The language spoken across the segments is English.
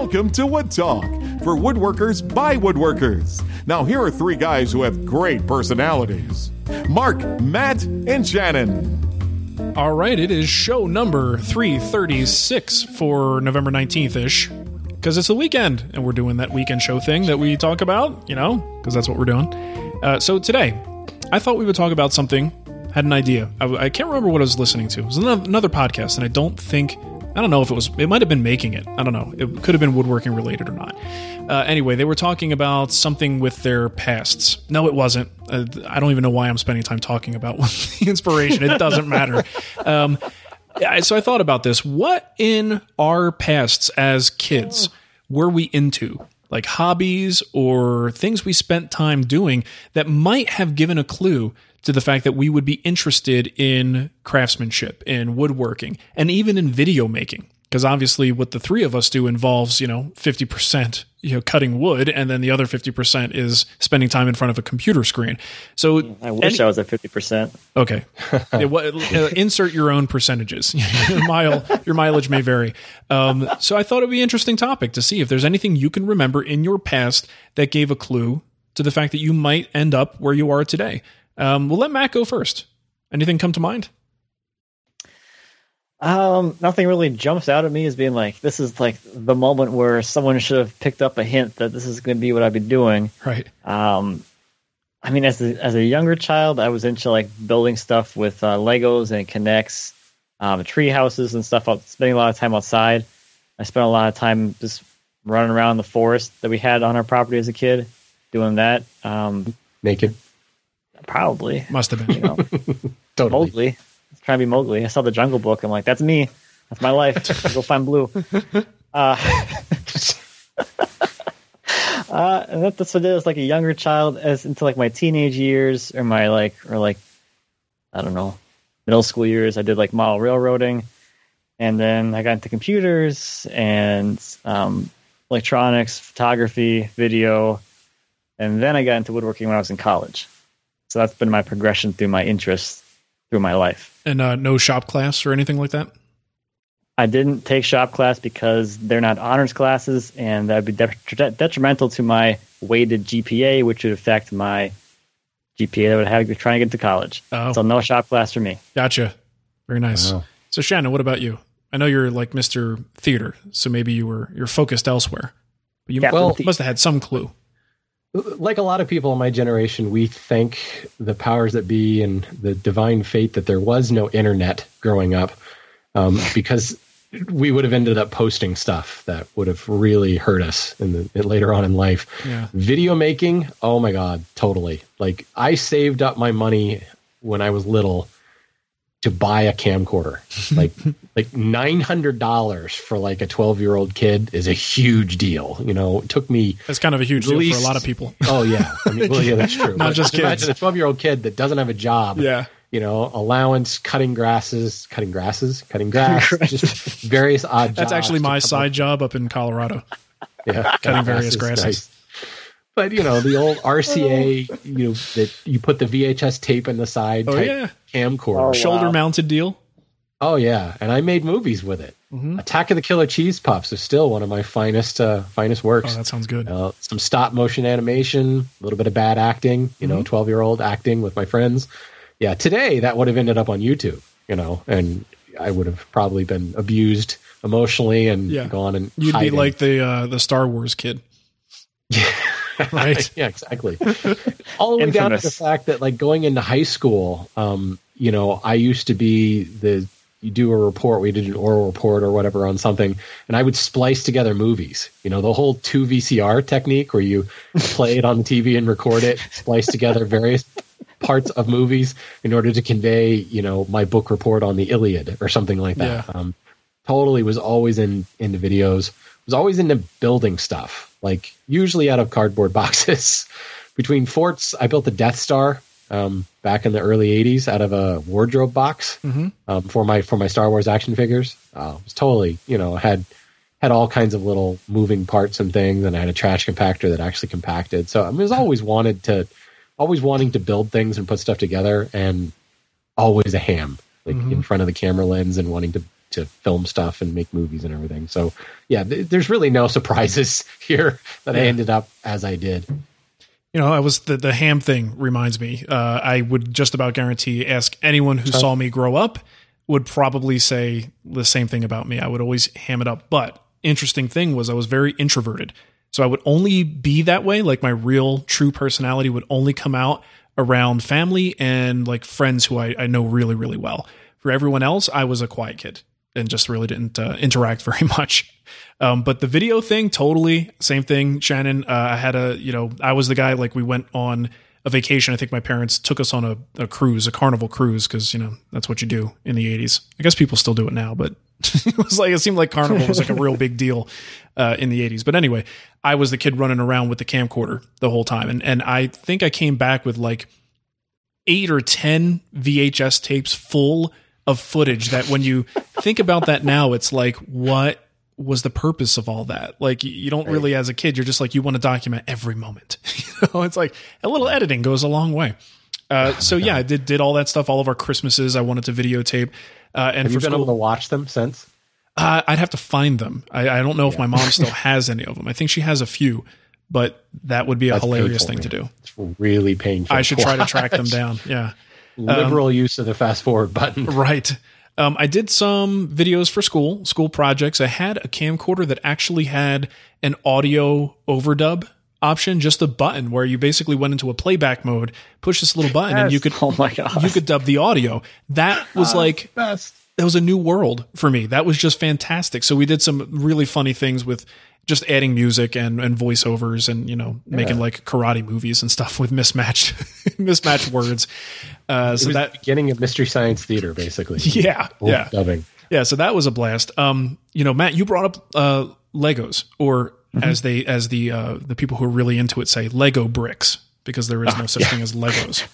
Welcome to Wood Talk for woodworkers by woodworkers. Now, here are three guys who have great personalities Marc, Matt, and Shannon. All right, it is show number 336 for November 19th ish. Because it's the weekend, and we're doing that weekend show thing that we talk about, you know, because that's what we're doing. Uh, so today, I thought we would talk about something, had an idea. I, I can't remember what I was listening to. It was another, another podcast, and I don't think, I don't know if it was, it might have been making it. I don't know. It could have been woodworking related or not. Uh, anyway, they were talking about something with their pasts. No, it wasn't. Uh, I don't even know why I'm spending time talking about the inspiration. It doesn't matter. Um, so I thought about this. What in our pasts as kids were we into? Like hobbies or things we spent time doing that might have given a clue to the fact that we would be interested in craftsmanship, in woodworking, and even in video making. Because obviously, what the three of us do involves, you know, 50% you know, cutting wood, and then the other 50% is spending time in front of a computer screen. So I wish any- I was at fifty percent. Okay. Yeah, what, uh, insert your own percentages. your mile, your mileage may vary. Um, so I thought it'd be an interesting topic to see if there's anything you can remember in your past that gave a clue to the fact that you might end up where you are today. Um, we'll let Matt go first. Anything come to mind? Um, nothing really jumps out at me as being like this is like the moment where someone should have picked up a hint that this is going to be what I've been doing. Right. Um, I mean, as a, as a younger child, I was into like building stuff with uh, Legos and K'NEX, um, tree houses and stuff. Out, spending a lot of time outside. I spent a lot of time just running around the forest that we had on our property as a kid, doing that. Um, Naked. Probably, Must have been. you know, Totally. Mowgli. Let's try to be Mowgli. I saw the Jungle Book. I'm like, that's me. That's my life. Go find Baloo. Uh, uh, and that, that's what I did as like a younger child, as into like my teenage years or my like or like I don't know middle school years. I did like model railroading, and then I got into computers and um, electronics, photography, video, and then I got into woodworking when I was in college. So that's been my progression through my interests through my life. And uh, no shop class or anything like that? I didn't take shop class because they're not honors classes, and that would be de- detrimental to my weighted GPA, which would affect my GPA that I would have trying to get to college. Oh. So no shop class for me. Gotcha. Very nice. Wow. So Shannon, what about you? I know you're like Mr. Theater, so maybe you were you're focused elsewhere. But you well- must have had some clue. Like a lot of people in my generation, we thank the powers that be and the divine fate that there was no internet growing up, um, because we would have ended up posting stuff that would have really hurt us in the later on in life. Yeah. Video making, oh my god, totally. Like I saved up my money when I was little to buy a camcorder. Like like nine hundred dollars for like a twelve year old kid is a huge deal. You know, it took me That's kind of a huge At deal for a lot of people. Oh yeah, I mean, well, yeah, that's true. Not But just kids. Imagine a twelve-year-old kid that doesn't have a job. Yeah. you know, allowance, cutting grasses, cutting grasses, cutting grass, just various odd. That's actually my side up- job up in Colorado. yeah, cutting various grasses, grasses. nice. But you know, the old RCA, you know, that you put the VHS tape in the side Oh type yeah. camcorder. Oh, wow. Shoulder mounted deal. Oh yeah, and I made movies with it. Mhm. Attack of the Killer Cheese Puffs is still one of my finest uh, finest works. Oh, that sounds good. uh, some stop motion animation, a little bit of bad acting, you Mm-hmm. know, 12 year old acting with my friends. Yeah, today that would have ended up on YouTube, you know, and I would have probably been abused emotionally and Yeah. gone and You'd be like the uh, the Star Wars kid. right. yeah, exactly. All the way down to the fact that like going into high school, um, you know, I used to be the you do a report, we did an oral report or whatever on something, and I would splice together movies. You know, the whole two VCR technique where you play it on the TV and record it, splice together various parts of movies in order to convey, you know, my book report on the Iliad or something like that. Yeah. Um, totally was always in into videos. Was always into building stuff, like usually out of cardboard boxes. Between forts, I built the Death Star um, back in the early '80s out of a wardrobe box Mhm. um, for my for my Star Wars action figures. Uh, it was totally, you know, had had all kinds of little moving parts and things, and I had a trash compactor that actually compacted. So I was always wanted to, always wanting to build things and put stuff together, and always a ham, like in front of the camera lens and wanting to to film stuff and make movies and everything. So yeah, th- there's really no surprises here that I ended up as I did. You know, I was the the ham thing reminds me. Uh, I would just about guarantee ask anyone who saw me grow up would probably say the same thing about me. I would always ham it up. But interesting thing was I was very introverted. So I would only be that way, like my real true personality would only come out around family and like friends who I, I know really, really well. For everyone else, I was a quiet kid and just really didn't uh, interact very much. Um, but the video thing, totally same thing. Shannon, uh, I had a, you know, I was the guy like we went on a vacation. I think my parents took us on a, a cruise, a carnival cruise, because you know that's what you do in the '80s. I guess people still do it now, but it was like it seemed like carnival was like a real big deal uh, in the '80s. But anyway, I was the kid running around with the camcorder the whole time, and and I think I came back with like eight or ten VHS tapes full of footage. That when you think about that now, it's like what was the purpose of all that? Like you don't really, as a kid, you're just like you want to document every moment. you know, it's like a little editing goes a long way. Uh, so yeah, I did did all that stuff. All of our Christmases, I wanted to videotape. Uh, and Have you been school, able to watch them since? uh, I'd have to find them. I, I don't know if my mom still has any of them. I think she has a few, but that would be a That's hilarious painful, thing to do. It's really painful. I should try to track them down. Yeah. Liberal use of the fast forward button. Right. Um, I did some videos for school, school projects. I had a camcorder that actually had an audio overdub option, just a button where you basically went into a playback mode, push this little button, and you could oh my god, you could dub the audio. That was like Best. that was a new world for me. That was just fantastic. So we did some really funny things with just adding music and, and voiceovers and you know making like karate movies and stuff with mismatched mismatched words. Uh, so that beginning of Mystery Science Theater, basically. yeah yeah Dubbing. yeah. So that was a blast. Um, you know, Matt, you brought up uh, Legos or as they as the uh, the people who are really into it say Lego bricks because there is no such thing as Legos.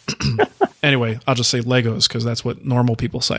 anyway, I'll just say Legos because that's what normal people say.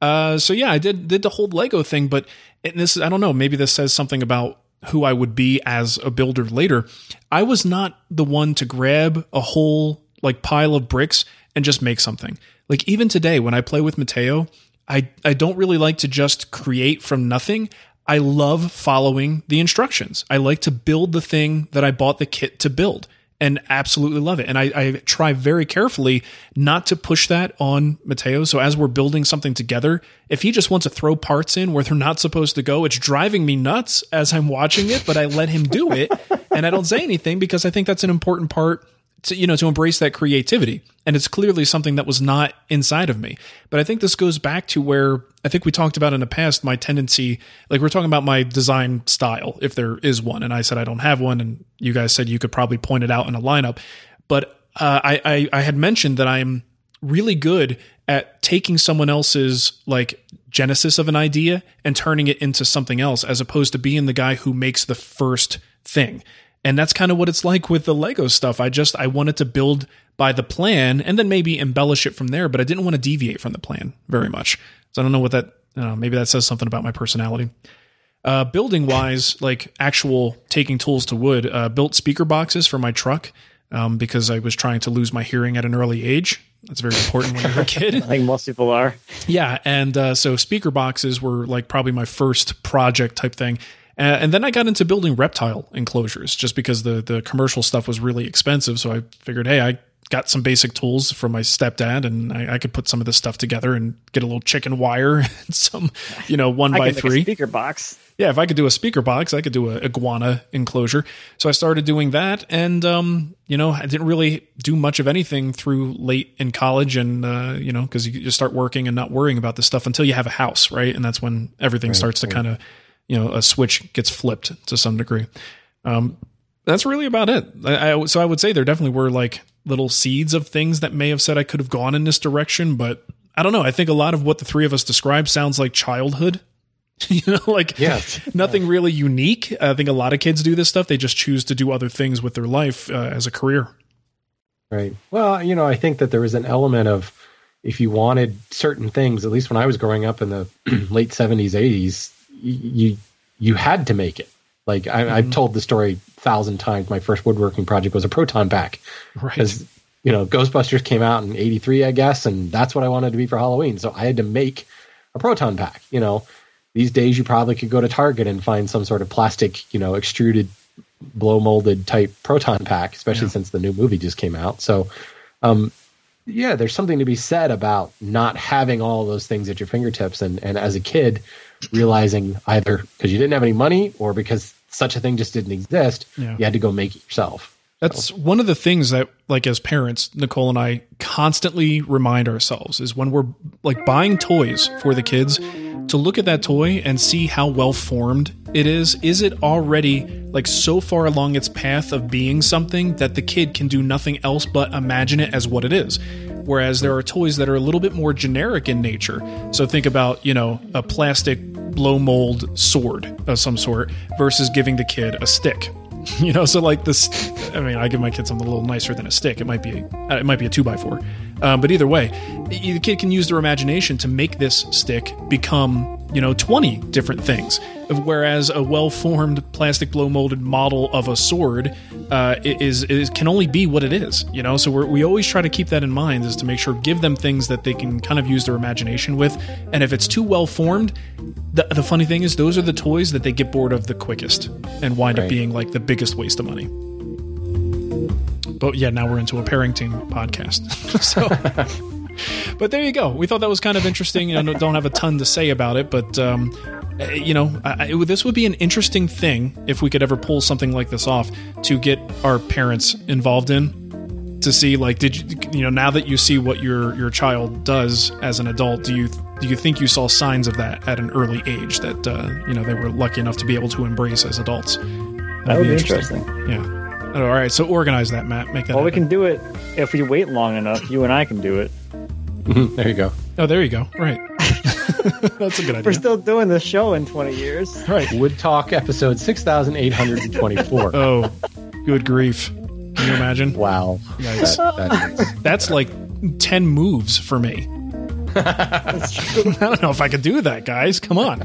Uh, so yeah, I did did the whole Lego thing, but and this I don't know. Maybe this says something about who I would be as a builder later. I was not the one to grab a whole like pile of bricks and just make something. Like even today, when I play with Mateo, I I don't really like to just create from nothing. I love following the instructions. I like to build the thing that I bought the kit to build and absolutely love it. And I, I try very carefully not to push that on Mateo. So as we're building something together, if he just wants to throw parts in where they're not supposed to go, it's driving me nuts as I'm watching it, but I let him do it and I don't say anything because I think that's an important part to, you know, to embrace that creativity. And it's clearly something that was not inside of me. But I think this goes back to where I think we talked about in the past my tendency, like we're talking about my design style, if there is one. And I said I don't have one. And you guys said you could probably point it out in a lineup. But uh, I, I, I had mentioned that I'm really good at taking someone else's like genesis of an idea and turning it into something else as opposed to being the guy who makes the first thing. And that's kind of what it's like with the Lego stuff. I just I wanted to build by the plan and then maybe embellish it from there, but I didn't want to deviate from the plan very much. So I don't know what that uh, maybe that says something about my personality. Uh, building wise, like actual taking tools to wood, uh, built speaker boxes for my truck um, because I was trying to lose my hearing at an early age. That's very important when you're a kid. I think most people are. Yeah, and uh, so speaker boxes were like probably my first project type thing. Uh, and then I got into building reptile enclosures just because the the commercial stuff was really expensive. So I figured, hey, I got some basic tools from my stepdad, and I, I could put some of this stuff together and get a little chicken wire and some, you know, one I by can make a three. speaker box. Yeah, if I could do a speaker box, I could do a iguana enclosure. So I started doing that, and um, you know, I didn't really do much of anything through late in college, and uh, you know, because you just start working and not worrying about this stuff until you have a house, right? And that's when everything starts to kind of, you know, a switch gets flipped to some degree. Um, that's really about it. I, I, so I would say there definitely were like little seeds of things that may have said I could have gone in this direction, but I don't know. I think a lot of what the three of us described sounds like childhood. you know, like Yes. nothing really unique. I think a lot of kids do this stuff. They just choose to do other things with their life uh, as a career. Right. Well, you know, I think that there was an element of if you wanted certain things, at least when I was growing up in the late seventies, eighties, you you had to make it. Like I, I've told the story a thousand times. My first woodworking project was a proton pack Right. because you know Ghostbusters came out in '83, I guess, and that's what I wanted to be for Halloween. So I had to make a proton pack. You know, these days you probably could go to Target and find some sort of plastic, you know, extruded, blow molded type proton pack, especially Yeah. since the new movie just came out. So, um, yeah, there's something to be said about not having all those things at your fingertips, and and as a kid, realizing either because you didn't have any money or because such a thing just didn't exist, Yeah. you had to go make it yourself. That's one of the things that, like, as parents, Nicole and I constantly remind ourselves is when we're like buying toys for the kids to look at that toy and see how well formed it is. Is it already like so far along its path of being something that the kid can do nothing else but imagine it as what it is? Whereas there are toys that are a little bit more generic in nature. So think about, you know, a plastic blow mold sword of some sort versus giving the kid a stick you know so like this i mean i give my kid something a little nicer than a stick it might be it might be a two by four um, but either way the kid can use their imagination to make this stick become you know 20 different things. Whereas a well-formed plastic blow molded model of a sword uh, is, is can only be what it is you know? So we're, we always try to keep that in mind is to make sure give them things that they can kind of use their imagination with. And if it's too well formed the, the funny thing is those are the toys that they get bored of the quickest and wind up being like the biggest waste of money but yeah now we're into a parenting podcast. So but there you go. We thought that was kind of interesting. You know don't have a ton to say about it but um eh, you know I, I, it this would be an interesting thing if we could ever pull something like this off to get our parents involved in to see like did you you know now that you see what your your child does as an adult do you do you think you saw signs of that at an early age that uh, you know they were lucky enough to be able to embrace as adults? That would be interesting. yeah. Oh, Oh, all right so organize that matt make that Well, we can do it if we wait long enough. You and I can do it. Mm-hmm. there you go. oh there you go right that's a good idea We're still doing this show in 20 years. right Wood Talk episode 6824. oh good grief can you imagine wow. Yikes. That, that is, that's like 10 moves for me That's true. i don't know if i could do that guys come on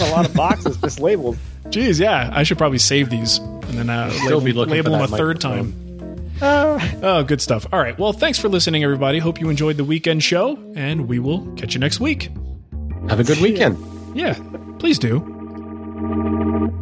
a lot of boxes mislabeled. Geez, yeah, I should probably save these and then uh, Still label, be looking label them a third microphone. time. Uh, Oh, good stuff. All right. Well, thanks for listening, everybody. Hope you enjoyed the weekend show, and we will catch you next week. have a good weekend. Yeah, please do.